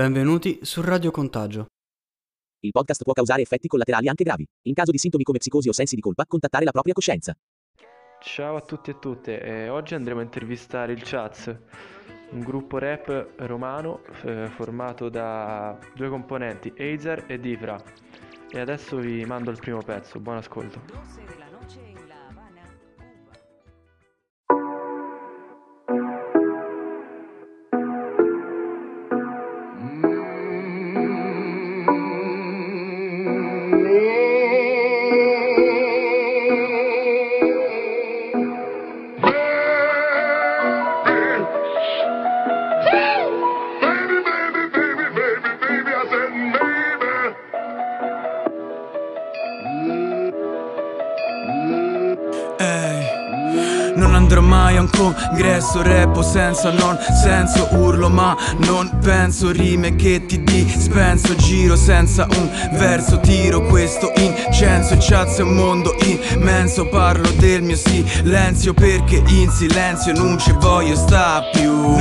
Benvenuti su Radio Contagio. Il podcast può causare effetti collaterali anche gravi. In caso di sintomi come psicosi o sensi di colpa, contattare la propria coscienza. Ciao a tutti e tutte, eh, oggi andremo a intervistare il Chaz, un gruppo rap romano eh, formato da due componenti, Eizer e Difra. E adesso vi mando il primo pezzo, buon ascolto. Congresso Rappo senza non senso Urlo ma non penso. Rime che ti dispenso Giro senza un verso Tiro questo incenso. Chat è un mondo immenso Parlo del mio silenzio Perché in silenzio non ci voglio sta più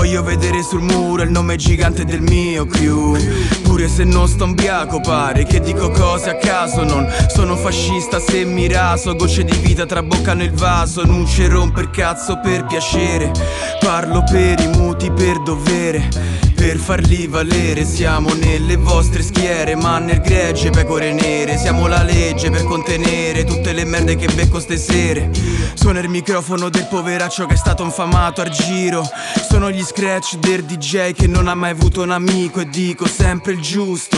Voglio vedere sul muro il nome gigante del mio crew. Pure se non sto ubriaco pare che dico cose a caso. Non sono fascista se mi raso Gocce di vita traboccano il vaso. Non ci romper cazzo per piacere. Parlo per i muti per dovere per farli valere. Siamo nelle vostre schiere Ma nel gregge pecore nere. Siamo la legge per contenere Tutte le merde che becco stesere Suona il microfono del poveraccio che è stato infamato al giro. Sono gli scratch del DJ che non ha mai avuto un amico E dico sempre il giusto.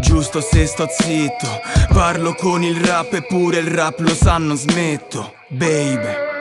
Giusto se sto zitto. Parlo con il rap eppure il rap lo sa non smetto. Baby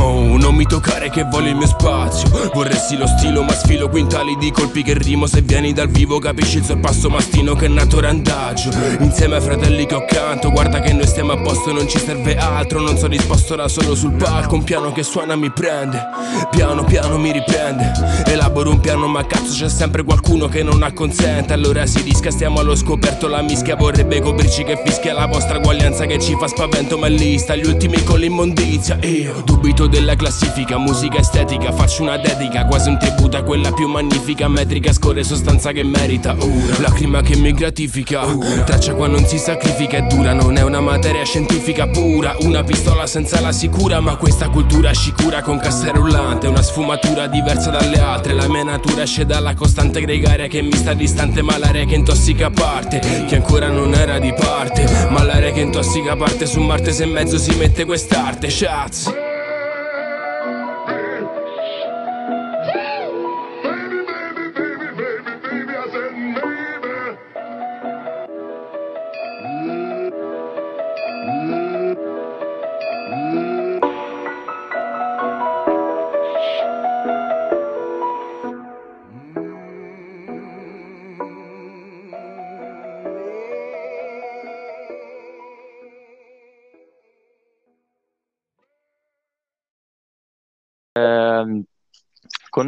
Non mi toccare che voglio il mio spazio. Vorresti lo stilo ma sfilo quintali di colpi che rimo. Se vieni dal vivo capisci il sorpasso mastino che è nato randaggio Insieme ai fratelli che ho accanto Guarda che noi stiamo a posto non ci serve altro. Non sono disposto da solo sul palco Un piano che suona mi prende. Piano piano mi riprende. Elaboro un piano ma cazzo c'è sempre qualcuno che non acconsente. Allora si risca stiamo allo scoperto. La mischia vorrebbe coprirci che fischia la vostra guaglianza Che ci fa spavento. Ma è lista Gli ultimi con l'immondizia. Io dubito della classifica musica estetica Faccio una dedica, quasi un tributo a quella più magnifica Metrica, scorre sostanza che merita uh, Lacrima che mi gratifica uh, Traccia qua non si sacrifica, è dura Non è una materia scientifica pura Una pistola senza la sicura Ma questa cultura scicura con cassa rullante Una sfumatura diversa dalle altre La mia natura esce dalla costante gregaria Che mi sta distante ma l'aria che intossica parte Che ancora non era di parte Ma l'aria che intossica parte su Marte Se in mezzo si mette quest'arte, Schatz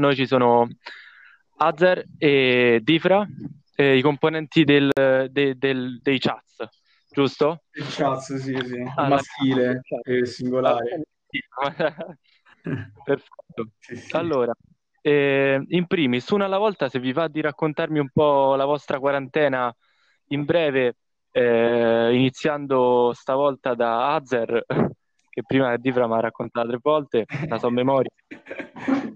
noi ci sono Azer e Difra, eh, i componenti del, de, del, dei Chats, giusto? Il Chats, sì, sì, ah, maschile e singolare. Perfetto. Sì, sì. Allora, eh, in primis, una alla volta, se vi va di raccontarmi un po' la vostra quarantena in breve, eh, iniziando stavolta da Azer che prima Difra mi ha raccontato tre volte, la sua memoria.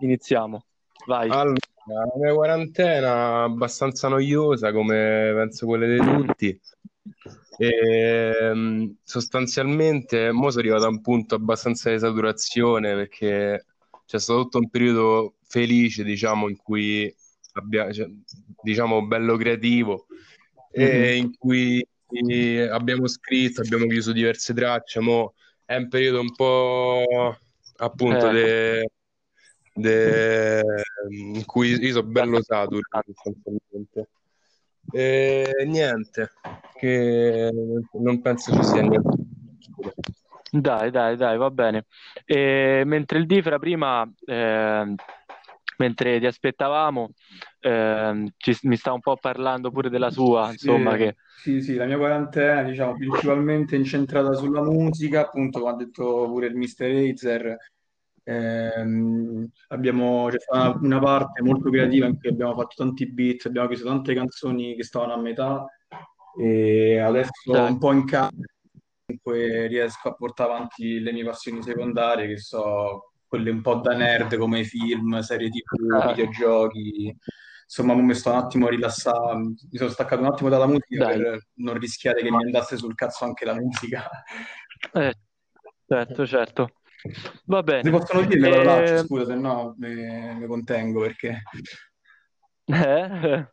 Iniziamo, vai. Allora, la mia quarantena abbastanza noiosa, come penso quelle di tutti. E, ehm, sostanzialmente, mo sono arrivato a un punto abbastanza di saturazione perché c'è stato tutto un periodo felice, diciamo, in cui abbiamo, cioè, diciamo, bello creativo, mm-hmm. e in cui abbiamo scritto, abbiamo chiuso diverse tracce, mo è un periodo un po' appunto eh. de, de, in cui io sono bello saturo sostanzialmente. E niente, che non penso ci sia niente. Dai, dai, dai, va bene. E, mentre il Difra prima eh, mentre ti aspettavamo, ehm, ci, mi sta un po' parlando pure della sua, insomma, Sì, che... sì, sì, la mia quarantena, diciamo, principalmente incentrata sulla musica, appunto, come ha detto pure il Mr. Eizer, ehm, abbiamo, c'è stata una parte molto creativa in cui abbiamo fatto tanti beat, abbiamo preso tante canzoni che stavano a metà e adesso un po' in casa comunque riesco a portare avanti le mie passioni secondarie, che so, quelle un po' da nerd come film, serie TV, Ah, videogiochi. Insomma, mi sto un attimo rilassando, mi sono staccato un attimo dalla musica dai. per non rischiare che mi andasse sul cazzo anche la musica. Eh, certo, certo. Va Si bene. possono dire le parolacce, Eh, scusa, se no mi, mi contengo perché... eh?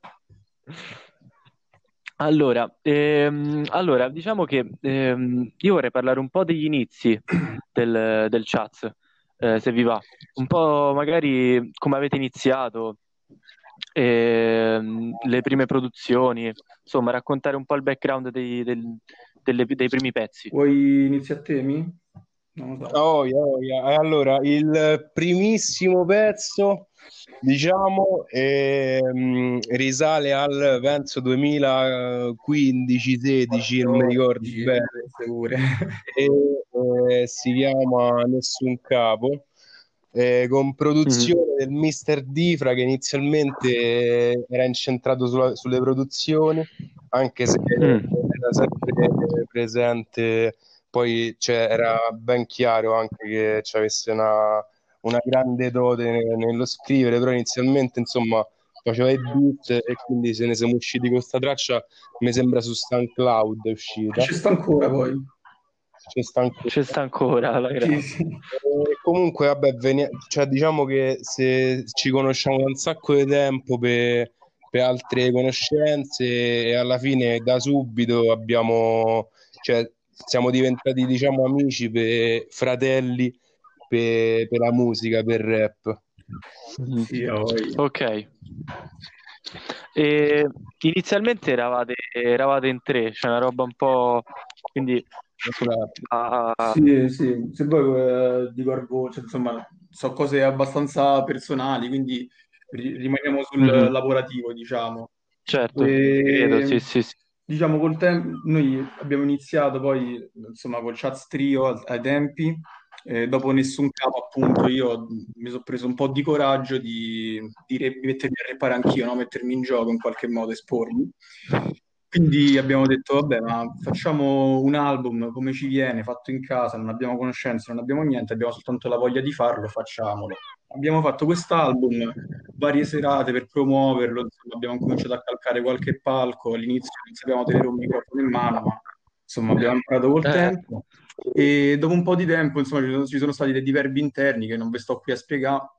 Allora, ehm, allora, diciamo che ehm, io vorrei parlare un po' degli inizi del, del Chats, eh, se vi va. Un po' magari come avete iniziato, ehm, le prime produzioni, insomma, raccontare un po' il background dei, del- delle- dei primi pezzi. Vuoi iniziare a te, Mi? Non lo so. Oh, yeah, yeah. Allora, il primissimo pezzo, diciamo, ehm, risale al, penso, 2015-16, non mi ricordo bene, pure. e eh, si chiama Nessun Capo, eh, con produzione del Mr. Difra che inizialmente era incentrato sulla- sulle produzioni, anche se Mm. era sempre presente, poi cioè, era ben chiaro anche che ci avesse una, una grande dote ne- nello scrivere, però inizialmente insomma faceva i beat e quindi se ne siamo usciti con questa traccia, mi sembra su SoundCloud è uscita. Ci sta ancora poi. C'è sta anche- C'è sta ancora la Sì, e comunque, vabbè, veni- cioè, diciamo che se ci conosciamo da un sacco di tempo per, per altre conoscenze e alla fine da subito abbiamo, cioè, siamo diventati, diciamo, amici, per, fratelli per, per la musica, per il rap. Mhm. Ok. E inizialmente eravate, eravate in tre, c'è una roba un po'... Quindi... ah, Sì, sì, se vuoi eh, dico al voce, insomma, so cose abbastanza personali, quindi ri- rimaniamo sul Mhm. lavorativo, diciamo. certo, E, credo, sì, sì, sì. Diciamo, col tempo, noi abbiamo iniziato poi, insomma, col Chats Trio al- ai tempi, eh, dopo nessun capo, appunto, io mi sono preso un po' di coraggio di, di re- mettermi a reppare anch'io, no? Mettermi in gioco in qualche modo, espormi. Quindi abbiamo detto, vabbè, ma facciamo un album come ci viene, fatto in casa, non abbiamo conoscenze, non abbiamo niente, abbiamo soltanto la voglia di farlo, facciamolo. Abbiamo fatto quest'album, varie serate per promuoverlo, insomma, abbiamo cominciato a calcare qualche palco, all'inizio non sapevamo tenere un microfono in mano, ma insomma abbiamo imparato col Eh. tempo. E dopo un po' di tempo, insomma, ci sono, ci sono stati dei diverbi interni che non vi sto qui a spiegare.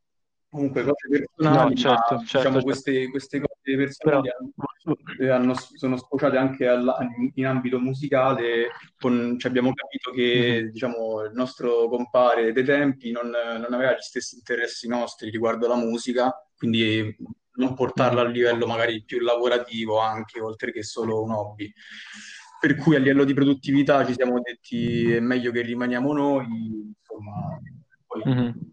Comunque cose personali, No, certo, ma certo, diciamo certo. queste, queste cose personali hanno, eh, hanno- sono sfociate anche alla- in ambito musicale. Con, ci abbiamo capito che Mhm. diciamo, il nostro compare dei tempi non, non aveva gli stessi interessi nostri riguardo alla musica, quindi non portarla a livello magari più lavorativo anche, oltre che solo un hobby. Per cui a livello di produttività ci siamo detti è meglio che rimaniamo noi, insomma, poi Mhm.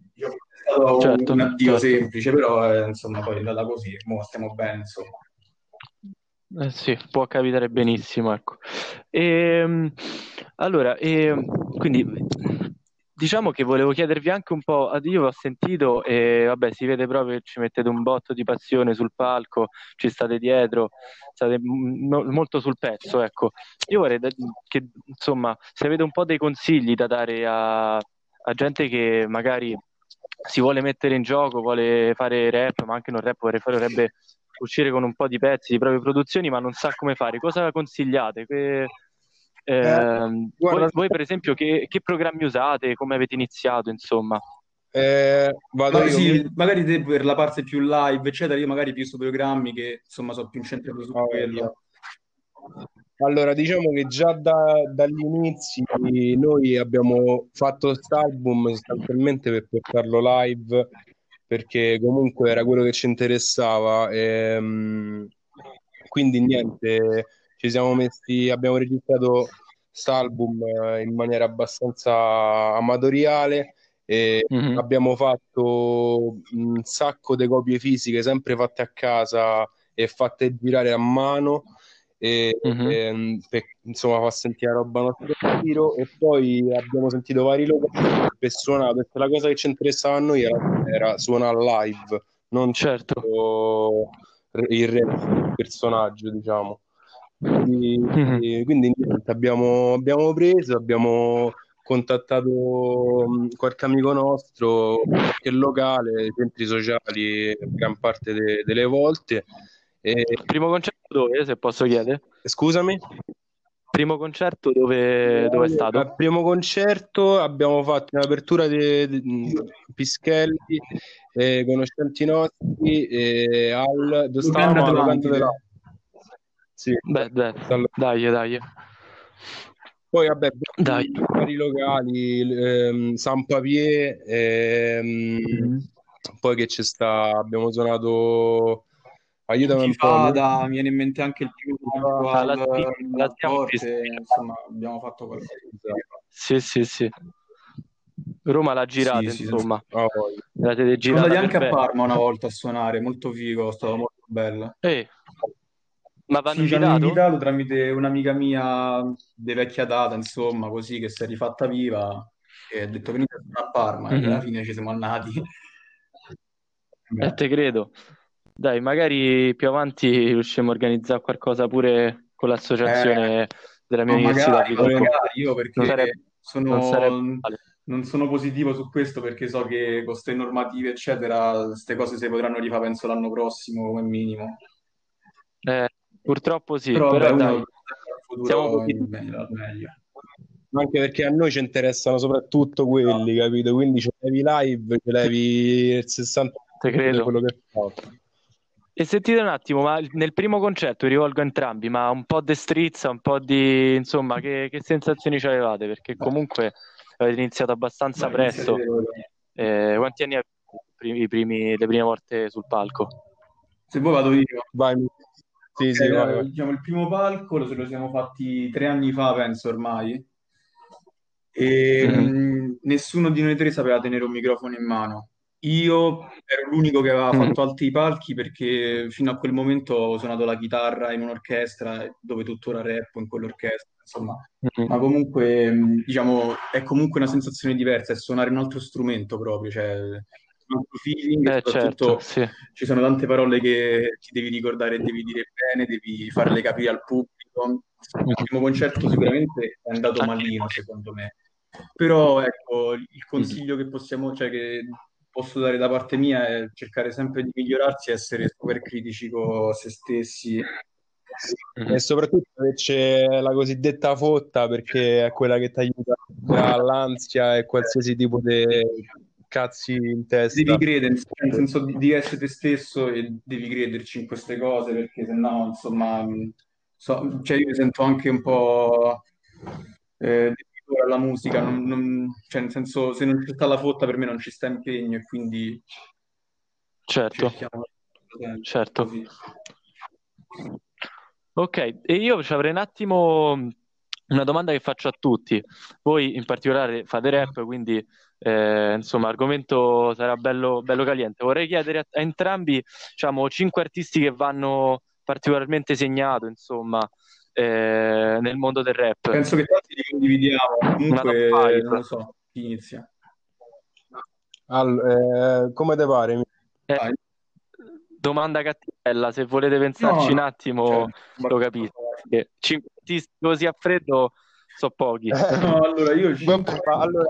Stato Certo, un addio certo. semplice, però eh, insomma poi è andata così, mo stiamo bene, insomma. Eh sì, può capitare benissimo, ecco. Ehm, allora, ehm, quindi diciamo che volevo chiedervi anche un po', io ho sentito e vabbè, si vede proprio che ci mettete un botto di passione sul palco, ci state dietro, state m- mo- molto sul pezzo, ecco. Io vorrei da- che, insomma, se avete un po' dei consigli da dare a, a gente che magari si vuole mettere in gioco, vuole fare rap, ma anche non rap, vorrei fare, vorrebbe uscire con un po' di pezzi di proprie produzioni, ma non sa come fare. Cosa consigliate? Que- ehm, guarda- voi, voi, per esempio, che, che programmi usate? Come avete iniziato, insomma? Eh, vado Ma io, sì, magari te per la parte più live, eccetera, io magari più su programmi che insomma sono più incentrato su Ah, quello. Allora, diciamo che già da- dagli inizi noi abbiamo fatto quest'album sostanzialmente per portarlo live, perché comunque era quello che ci interessava. ehm, quindi niente, ci siamo messi, abbiamo registrato quest'album eh, in maniera abbastanza amatoriale E Mhm. abbiamo fatto un sacco di copie fisiche, sempre fatte a casa e fatte girare a mano. E, Mhm. ehm, per, insomma, fa sentire roba nostra in giro. E poi abbiamo sentito vari locali per suonare, perché la cosa che ci interessava a noi era, era suonare live, non Certo. il del personaggio, diciamo. Quindi, Mhm. quindi niente, abbiamo, abbiamo preso, abbiamo contattato mh, qualche amico nostro, qualche locale, centri sociali, gran parte de- delle volte. E- Primo concerto dove, se posso chiedere? scusami? Primo concerto dove, dove è stato? Al primo concerto abbiamo fatto un'apertura di, di Pischelli, eh, conoscenti nostri, eh, al, dove stavamo al Atlantide. della- Sì, Beh, dai, Dal- dai, dai. Poi vabbè, Dai. vari locali, ehm, San Papier, ehm, poi che c'è sta, abbiamo suonato, aiutami un po', Fada, mi viene in mente anche il primo Ah, la la Forte, vista. insomma, abbiamo fatto qualcosa. Sì, sì, sì. Roma l'ha girata, Sì, sì, insomma. Ah. La siete Siamo girata andati per anche a. Parma una volta a suonare, molto figo, è stato molto bello. Eh, ma vanno Sì, invitato? invitato tramite un'amica mia di vecchia data, insomma, così che si è rifatta viva e ha detto venite a Parma e Mhm. alla fine ci siamo andati. Eh, te credo. Dai, magari più avanti riusciamo a organizzare qualcosa pure con l'associazione della mia università. magari, dico. magari io Non perché sarebbe, sono, non sarebbe non sono positivo su questo perché so che con queste normative, eccetera, queste cose si potranno rifare, penso, l'anno prossimo come minimo. Eh, purtroppo sì, Però, però vabbè, dai, siamo è meglio. Anche perché a noi ci interessano soprattutto quelli, capito? Quindi ce levi live, ce levi il 60% Te di credo. quello che fa. E sentite un attimo, ma nel primo concerto, vi rivolgo a entrambi, ma un po' di strizza, un po' di... insomma, che, che sensazioni ci avevate? Perché comunque avete iniziato abbastanza Beh, presto. Eh, quanti anni avete i primi- primi- le prime volte sul palco? Se vuoi vado io. Vai, sì, Ok, sì, vai, eh, vai. diciamo, il primo palco lo, lo siamo fatti tre anni fa, penso ormai, e Mhm. mh, nessuno di noi tre sapeva tenere un microfono in mano. Io ero l'unico che aveva Mhm. fatto alti palchi perché fino a quel momento ho suonato la chitarra in un'orchestra dove tuttora rappo in quell'orchestra, insomma. Mhm. Ma comunque, mh, diciamo, è comunque una sensazione diversa, è suonare un altro strumento proprio, cioè un altro feeling Eh, certo, soprattutto sì. ci sono tante parole che ti devi ricordare devi dire bene, devi farle capire al pubblico. Il primo concerto sicuramente è andato malino, secondo me. Però ecco, il consiglio che possiamo, cioè che posso dare da parte mia è cercare sempre di migliorarsi e essere super critici con se stessi. E soprattutto se c'è la cosiddetta fotta, perché è quella che ti aiuta all'ansia e qualsiasi tipo di cazzi in testa. Devi credere, nel senso di essere te stesso e devi crederci in queste cose perché sennò, insomma, mh, so- cioè io mi sento anche un po' eh, debitore alla musica, non- non- cioè nel senso se non ci sta la fotta per me non ci sta impegno e quindi Certo, cerchiamo certo. così. Ok, e io ci avrei un attimo una domanda che faccio a tutti. Voi in particolare fate rap, quindi eh, insomma, argomento sarà bello, bello caliente. Vorrei chiedere a, a entrambi, diciamo, cinque artisti che vanno particolarmente segnato, insomma, eh, nel mondo del rap. Penso che tanti li condividiamo, comunque non lo so, chi inizia? All- eh, come te pare? Eh, domanda cattivella, se volete pensarci No, un attimo, cioè, lo capisco. perché Cinque artisti così a freddo sono pochi. No, allora io ma allora,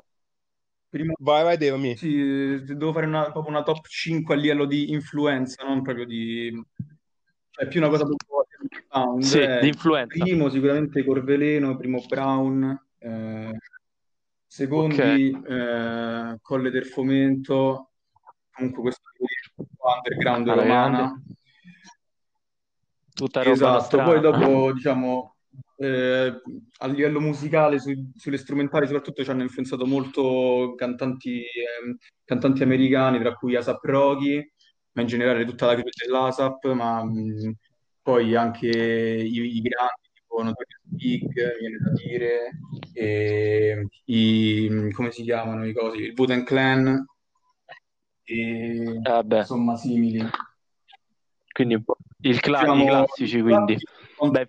prima vai, vai, Deo, mi. Sì, devo fare una, proprio una top 5 a livello di influenza, non proprio di... cioè più una cosa underground. Sì, eh. di influenza. Primo sicuramente Corveleno, primo Brown, eh, secondi eh, Colle del Fomento, comunque questo è underground Alla romana. Tutta roba Esatto, poi dopo diciamo eh, a livello musicale, sui- sulle strumentali soprattutto ci hanno influenzato molto cantanti, ehm, cantanti americani, tra cui ASAP Rocky, ma in generale tutta la crew dell'ASAP, ma mh, poi anche i, i grandi, tipo Notorious Big, viene da dire, e i, come si chiamano i cosi? Il Wu-Tang Clan, e Vabbè, insomma simili. quindi il cla- i Siamo classici, quindi. Beh,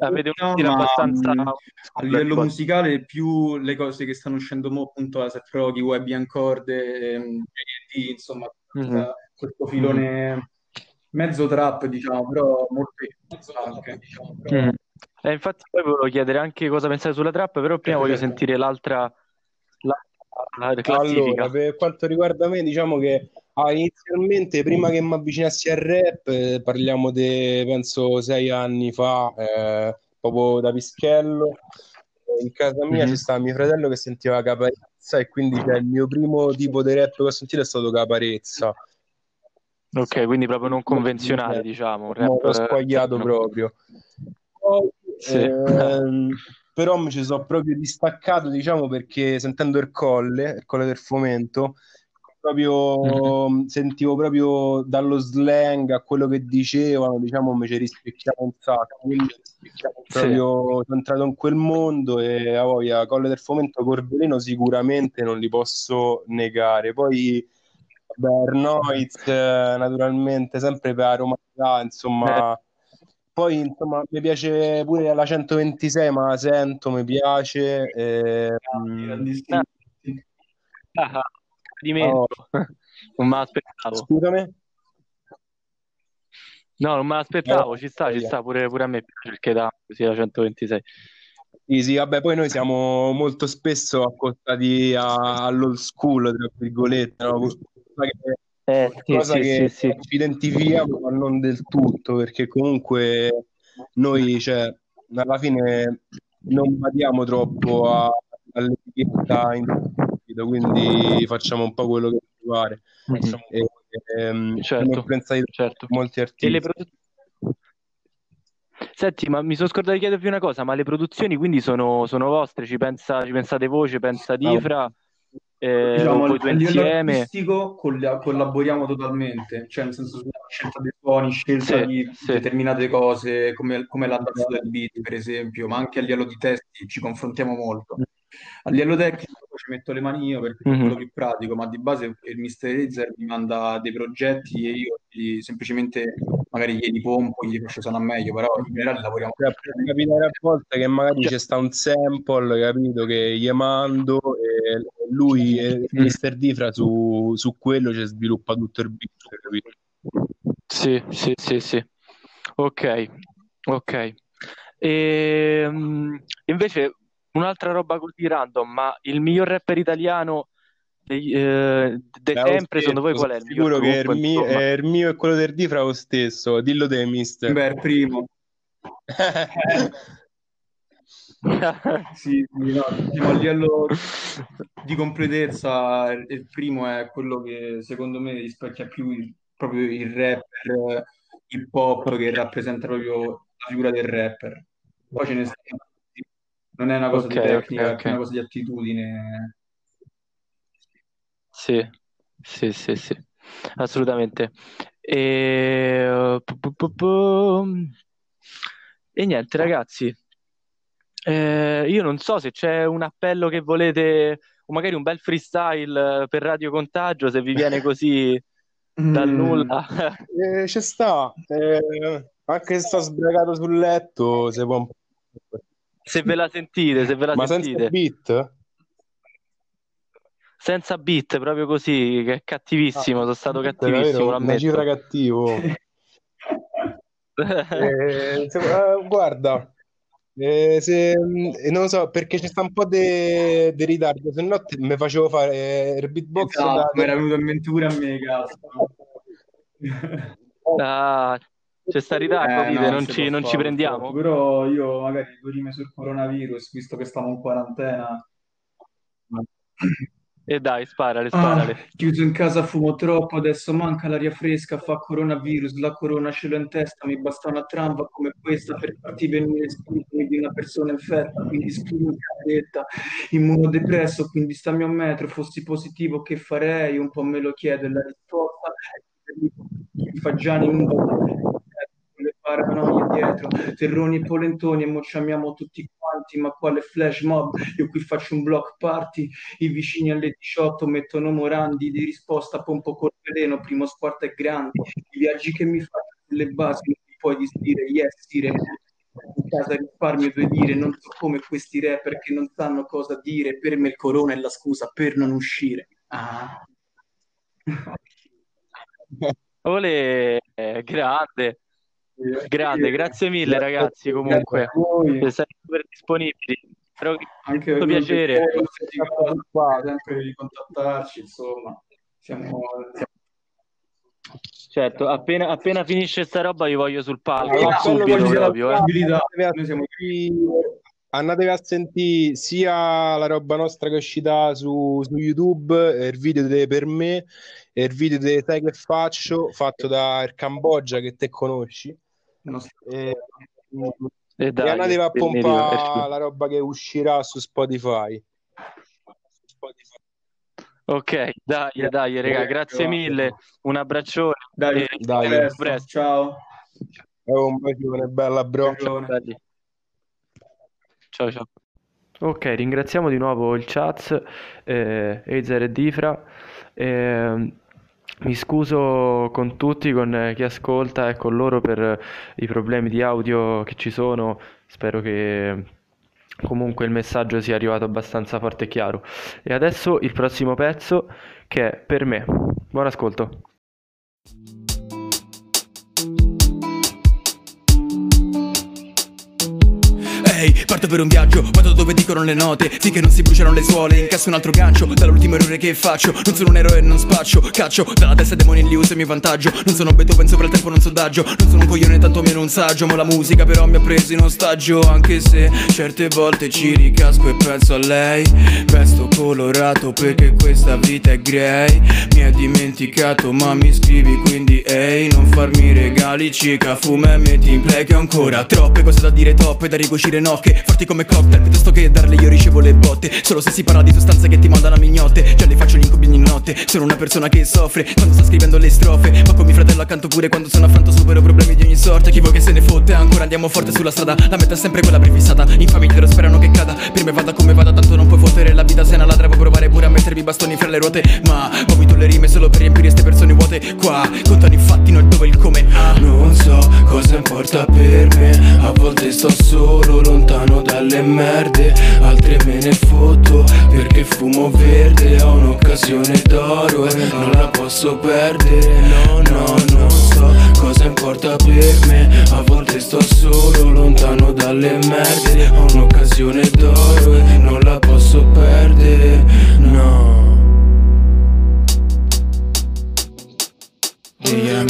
avete un stile ma abbastanza... mh, a livello musicale più le cose che stanno uscendo mo, appunto la Seth Rocky, Webby Ancorde, ehm, insomma, Mhm. questa- questo filone mezzo trap, diciamo, però molto anche. Mhm. Eh, infatti poi volevo chiedere anche cosa pensate sulla trap, però prima voglio Certo. sentire l'altra, l'altra classifica. Allora, per quanto riguarda me, diciamo che ah, inizialmente, prima che mi avvicinassi al rap, eh, parliamo di, penso, sei anni fa, eh, proprio da Pischello, eh, in casa mia Mhm. ci stava mio fratello che sentiva Caparezza e quindi cioè, il mio primo tipo di rap che ho sentito è stato Caparezza. Ok, quindi proprio non convenzionale, diciamo, un rap l'ho squagliato no. proprio. Poi, Sì. ehm, però mi ci sono proprio distaccato, diciamo, perché sentendo il colle, il colle del fomento, proprio Mhm. sentivo proprio dallo slang a quello che dicevano, diciamo, mi ci rispecchiavo un sacco. Quindi proprio sono entrato in quel mondo e a voglia, colle del fomento, Corbelino sicuramente non li posso negare. Poi Noiz, eh, naturalmente, sempre per la romanità, insomma. Poi, insomma, mi piace pure la 126, ma la sento, mi piace. eh, mm, Grandissimi. Ah, tradimento. Non me l'aspettavo. scusami? No, non me l'aspettavo, Eh, ci sta, ci voglia. sta, pure, pure a me piace perché da così la 126. Sì, sì, vabbè, poi noi siamo molto spesso accostati a- all'old school, tra virgolette, no? Cosa che, Eh, sì, cosa sì, che sì, sì. ci identifichiamo, ma non del tutto, perché comunque noi, cioè, alla fine non badiamo troppo a- all'etichetta in quindi facciamo un po' quello che ci pare. Mhm. E, ehm, Certo, certo. molti artisti. produ- Senti, ma mi sono scordato di chiedervi una cosa, ma le produzioni quindi sono, sono vostre? Ci pensa, ci pensate voi, ci pensa Difra, eh, Diciamo, a insieme? artistico colla- collaboriamo totalmente, cioè nel senso sulla scelta dei suoni, scelta Sì, di sì. determinate cose, come, come l'andazzo del beat, per esempio, ma anche a livello di testi ci confrontiamo molto. A livello tecnico ci metto le mani io perché sono Mhm. quello più pratico, ma di base il Mr. mi manda dei progetti e io gli- semplicemente magari glieli pompo, gli faccio suonare meglio, però in generale lavoriamo Cioè, capitare a volte che magari c'è sta un sample, capito, che gli mando e lui, e Mm. Mr. Difra, su, su quello ci sviluppa tutto il beat? Sì, sì, sì, sì. Ok, ok. E, mm, invece un'altra roba così random, ma il miglior rapper italiano dei, eh, dei È lo sempre, secondo voi qual è il miglior sicuro che il insomma? è il mio e quello del Difra lo stesso, dillo te, mister. Beh, il primo. Sì, sì, no, diciamo, a livello di completezza, il primo è quello che secondo me rispecchia più il- proprio il rapper eh, hip hop che rappresenta proprio la figura del rapper. Poi ce ne tanti. non è una cosa di Ok, ok, tecnica, è una cosa di attitudine. Sì, sì, sì, sì, assolutamente. E, pu- e niente, ragazzi, eh, io non so se c'è un appello che volete, o magari un bel freestyle eh, per Radio Contagio, se vi viene così dal Mm, nulla. Eh, ci sta, eh, anche se sta sbragato sul letto, se può... Se ve la sentite, se ve la Ma senza sentite. beat? Senza beat, proprio così, che è cattivissimo, sono stato cattivissimo, Davvero, una cifra cattivo. Eh, se- eh, guarda, eh, se, eh, non lo so, perché c'è sta un po' di ritardo, se no te- mi facevo fare il beatbox da... Esatto, mi era venuto in mente pure a me, cazzo. Ah, c'è sta ritardo, Eh, no, non ci, non ci prendiamo? Però io magari due rime sul coronavirus, visto che stiamo in quarantena. E dai, sparale, Ah, sparale. chiuso in casa fumo troppo, adesso manca l'aria fresca, fa coronavirus, la corona ce l'ho in testa, mi basta una tramba come questa per farti venire sintomi di una persona infetta, quindi scrivi detta, immunodepresso, quindi stammi a un metro, fossi positivo che farei, un po' me lo chiedo e la risposta. È che mi fa già in un le paranoia dietro, terroni e polentoni e mo ci amiamo tutti quanti, ma quale flash mob? Io qui faccio un block party, i vicini alle 18 mettono morandi, di risposta pompo col veleno, primo squarto è grande, i viaggi che mi faccio sulle basi, non mi puoi disdire, yes, dire, in casa risparmio due dire, non so come questi rapper che non sanno cosa dire, per me il corona è la scusa per non uscire. Ah. Ole, eh, grande, grande, grazie mille ragazzi comunque, Grazie a voi. siete stati super disponibili, che Anche voi, piacere. sempre ricontattarci, insomma, siamo, siamo Certo, appena, appena finisce sta roba vi voglio sul palco, Ah, subito proprio, eh. possibilità. Andatevi a Noi siamo sentire- Andatevi a sentire sia la roba nostra che è uscita su, su YouTube, il video de Per me e il video de Sai che faccio, fatto da il Cambogia che te conosci. Nostro- E, E e dai, andatevi a quindi pompare la roba che uscirà su Spotify. Ok, dai, dai, raga, grazie mille, un abbraccione Dai, e Dai. a presto. Ciao. È un bacione, bella bro. Belli. Ciao ciao. Ok, ringraziamo di nuovo il Chats, eh, Eizer e Difra. Eh, mi scuso con tutti, con chi ascolta e con loro per i problemi di audio che ci sono. Spero che comunque il messaggio sia arrivato abbastanza forte e chiaro. E adesso il prossimo pezzo che è per me. Buon ascolto. Ehi, parto per un viaggio, vado dove dicono le note. Finché non si bruciano le suole, incasso un altro gancio. Dall'ultimo errore che faccio, non sono un eroe e non spaccio. Caccio dalla testa demoni li uso e mi vantaggio. Non sono Beethoven sopra il tempo, non soldaggio Non sono un coglione, tanto meno un saggio. Ma la musica però mi ha preso in ostaggio Anche se certe volte ci ricasco e penso a lei. Resto colorato perché questa vita è grey. Mi hai dimenticato ma mi scrivi quindi ehi Non farmi regali, cica, fuma e metti in play che ho ancora Troppe cose da dire, toppe da ricucire nocche Forti come cocktail, piuttosto che darle io ricevo le botte. Solo se si parla di sostanze che ti mandano a mignotte Già le faccio gli incubi ogni notte. Sono una persona che soffre quando sta scrivendo le strofe Ma con mio fratello accanto pure quando sono affranto supero problemi di ogni sorta. Chi vuoi che se ne fotte, ancora andiamo forte sulla strada La meta è sempre quella prefissata. In famiglia lo sperano che cada Per me vada come vada, tanto non puoi fottere La vita se una ladra, puoi provare pure a mettermi bastoni fra le ruote. Ma vomito le rime solo per riempire ste persone vuote. Qua contano i fatti, non dove il come. Ah. Non so cosa importa per me A volte sto solo lontano dalle merde Altre me ne fotto perché fumo verde Ho un'occasione d'oro e non la posso perdere. No, no, non so cosa importa per me A volte sto solo lontano dalle merde Ho un'occasione d'oro e non la posso perdere. No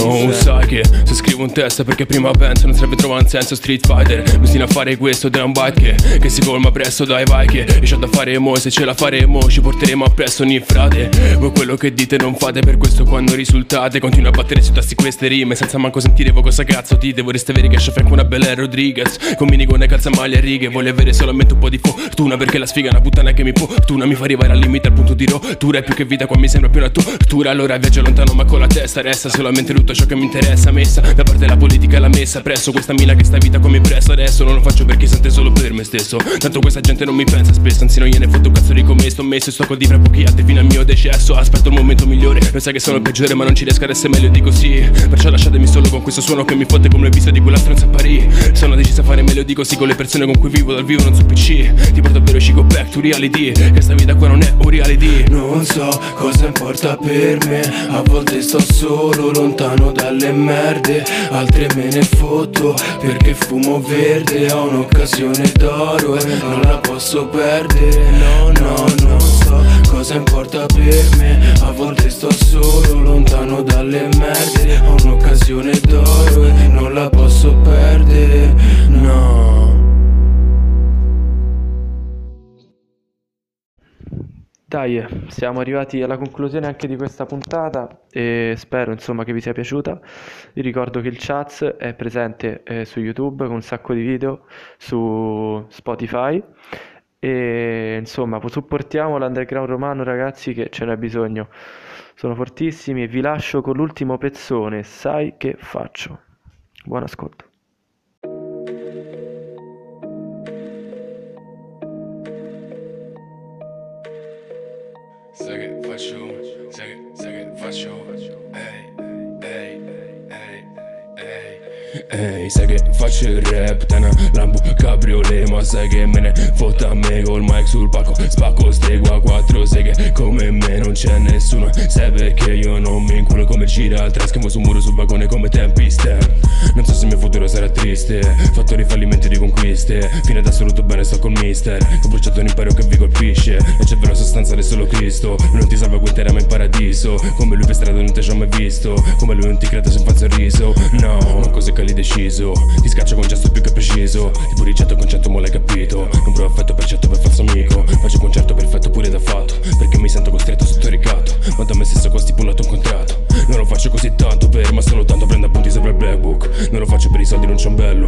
Oh, sai che se scrivo un testo perché prima penso non serve trovare un senso Street Fighter. Bisogna fare questo è un bite che, che si colma presto dai vai che Riesce da fare mo, se ce la faremo ci porteremo appresso ogni frate. Voi quello che dite non fate per questo quando risultate. Continuo a battere su tasti queste rime senza manco sentire voi cosa cazzo dite. Vorreste avere che fianco una bella Rodriguez Con minigone calza maglia a righe. Voglio avere solamente un po' di fortuna perché la sfiga è una puttana che mi fortuna. Mi fa arrivare al limite al punto di rottura. È più che vita qua mi sembra più una tortura. Allora viaggio lontano ma con la testa resta solamente tutto ciò che mi interessa Messa. Da parte la politica la messa presso Questa mina che sta vita come presto Adesso. Non lo faccio perché sente solo per me stesso. Tanto questa gente non mi pensa spesso Anzi non gliene foto un cazzo di come sto messo sto con di fra pochi altri fino al mio decesso. Aspetto il momento migliore Lo sai che sono il peggiore ma non ci riesco ad essere meglio di così Perciò lasciatemi solo con questo suono che mi fotte come il viso di quella stronza a Parì. Sono deciso a fare meglio di così con le persone con cui vivo dal vivo non su PC Ti porto davvero ci go back to reality. Che sta vita qua non è un reality. Non so cosa importa per me A volte sto solo lontano dalle merde Altre me ne fotto perché fumo verde Ho un'occasione d'oro e non la posso perdere. No, no, non so cosa importa per me A volte sto solo lontano dalle merde Ho un'occasione d'oro e non la posso perdere. No Dai, siamo arrivati alla conclusione anche di questa puntata e spero insomma che vi sia piaciuta. Vi ricordo che il Chats è presente eh, su YouTube con un sacco di video, su Spotify e insomma supportiamo l'underground romano ragazzi che ce n'è bisogno. Sono fortissimi e vi lascio con l'ultimo pezzone, sai che faccio. Buon ascolto. Ehi, sai che faccio il rap, tena Lambo cabriolet Ma sai che me ne fotta a me col mic sul palco. Spacco stegua quattro seghe Come me non c'è nessuno. Sai perché io non mi inculo come gira il trash Schiamo sul muro sul vagone come tempi stand Non so se il mio futuro sarà triste Fattori fallimenti di conquiste. Fine d'assoluto bene sto col mister Ho bruciato un impero che vi colpisce. E c'è vera sostanza del solo Cristo Lui non ti salva guinterama in paradiso. Come lui per strada non ti ho già mai visto Come lui non ti crede se fa il sorriso. No, ma cos'è che l'hai deciso Ti scaccia con gesto più che preciso. Tipo ricetto concetto ma l'hai capito? Non provo affetto percetto per falso amico. Faccio concerto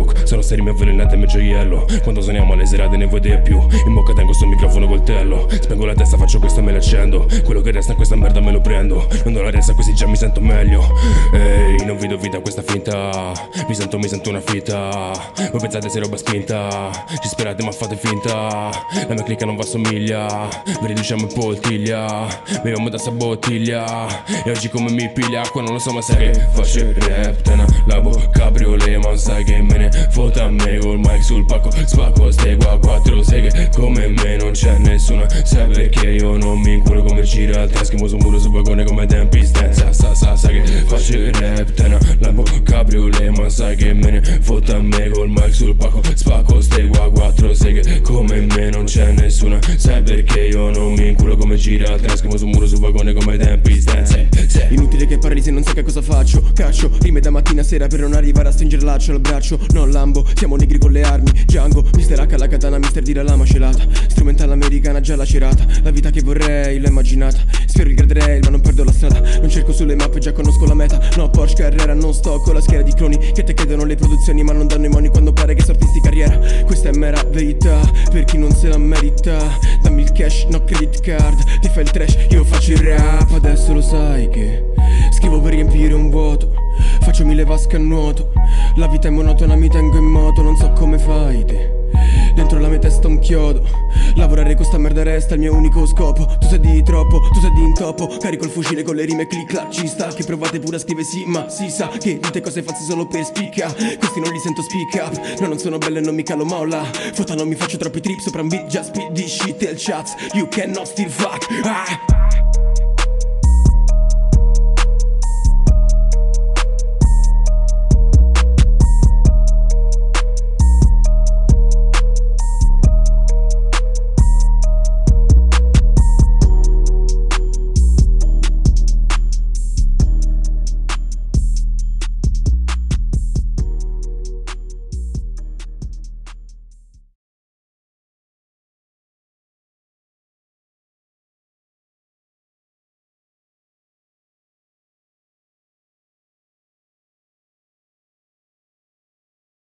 look Sono serie mie avvelenate e mio gioiello Quando suoniamo alle serate ne vuoi più. In bocca tengo sul microfono coltello Spengo la testa faccio questo e me l'accendo. Quello che resta in questa merda me lo prendo. Non do la resa così già mi sento meglio. Ehi non vi do vita a questa finta. Mi sento mi sento una fita Voi pensate se roba spinta. Ci sperate ma fate finta. La mia clicca non va somiglia. Vi riduciamo in poltiglia. Beviamo da sta bottiglia E oggi come mi piglia? Qua non lo so ma sai che faccio il rap. Tena la bocca cabriolet Ma sai che me ne fotta a me Col mic sul palco Spacco stegua quattro seghe. Come me non c'è nessuno Sai perché io non mi incuro come gira il trash Schimo sul muro sul vagone come tempi stand Sa sa sa che faccio il rap Tena la bocca cabriolet Ma sai che me ne fotta a me Col mic sul palco. Spacco stegua quattro seghe Come me non c'è nessuno Sai perché io non mi incuro come gira il trash Schimo sul muro sul vagone come tempi stand Sì, sì. Inutile che parli se non sai che cosa faccio Caccio. Rime da mattina a sera per non arrivare a stringere laccio al braccio. Non Lambo, siamo negri con le armi. Django, Mister H la katana, Mister Dira la macelata. Strumentale americana già lacerata. La vita che vorrei l'ho immaginata. Spero di graderei ma non perdo la strada. Non cerco sulle mappe già conosco la meta. No Porsche Carrera non sto con la schiera di cloni Che te chiedono le produzioni ma non danno i money quando pare che sortisti carriera. Questa è mera verità per chi non se la merita. Dammi il cash, no credit card. Ti fai il trash, io faccio il rap. Adesso lo sai che Scrivo per riempire un vuoto Faccio mille vasche a nuoto. La vita è monotona, mi tengo in moto Non so come fai te. Dentro la mia testa un chiodo Lavorare con sta merda resta il mio unico scopo. Tu sai di troppo, tu sai di intoppo Carico il fucile con le rime click clac Ci sta che provate pure a scrivere sì Ma si sa che dite cose false solo per spicca. Questi non li sento speak up No non sono belle non mi calo molla. Fotta non mi faccio troppi trip sopra un beat Just speed this shit tell chats You cannot still fuck ah!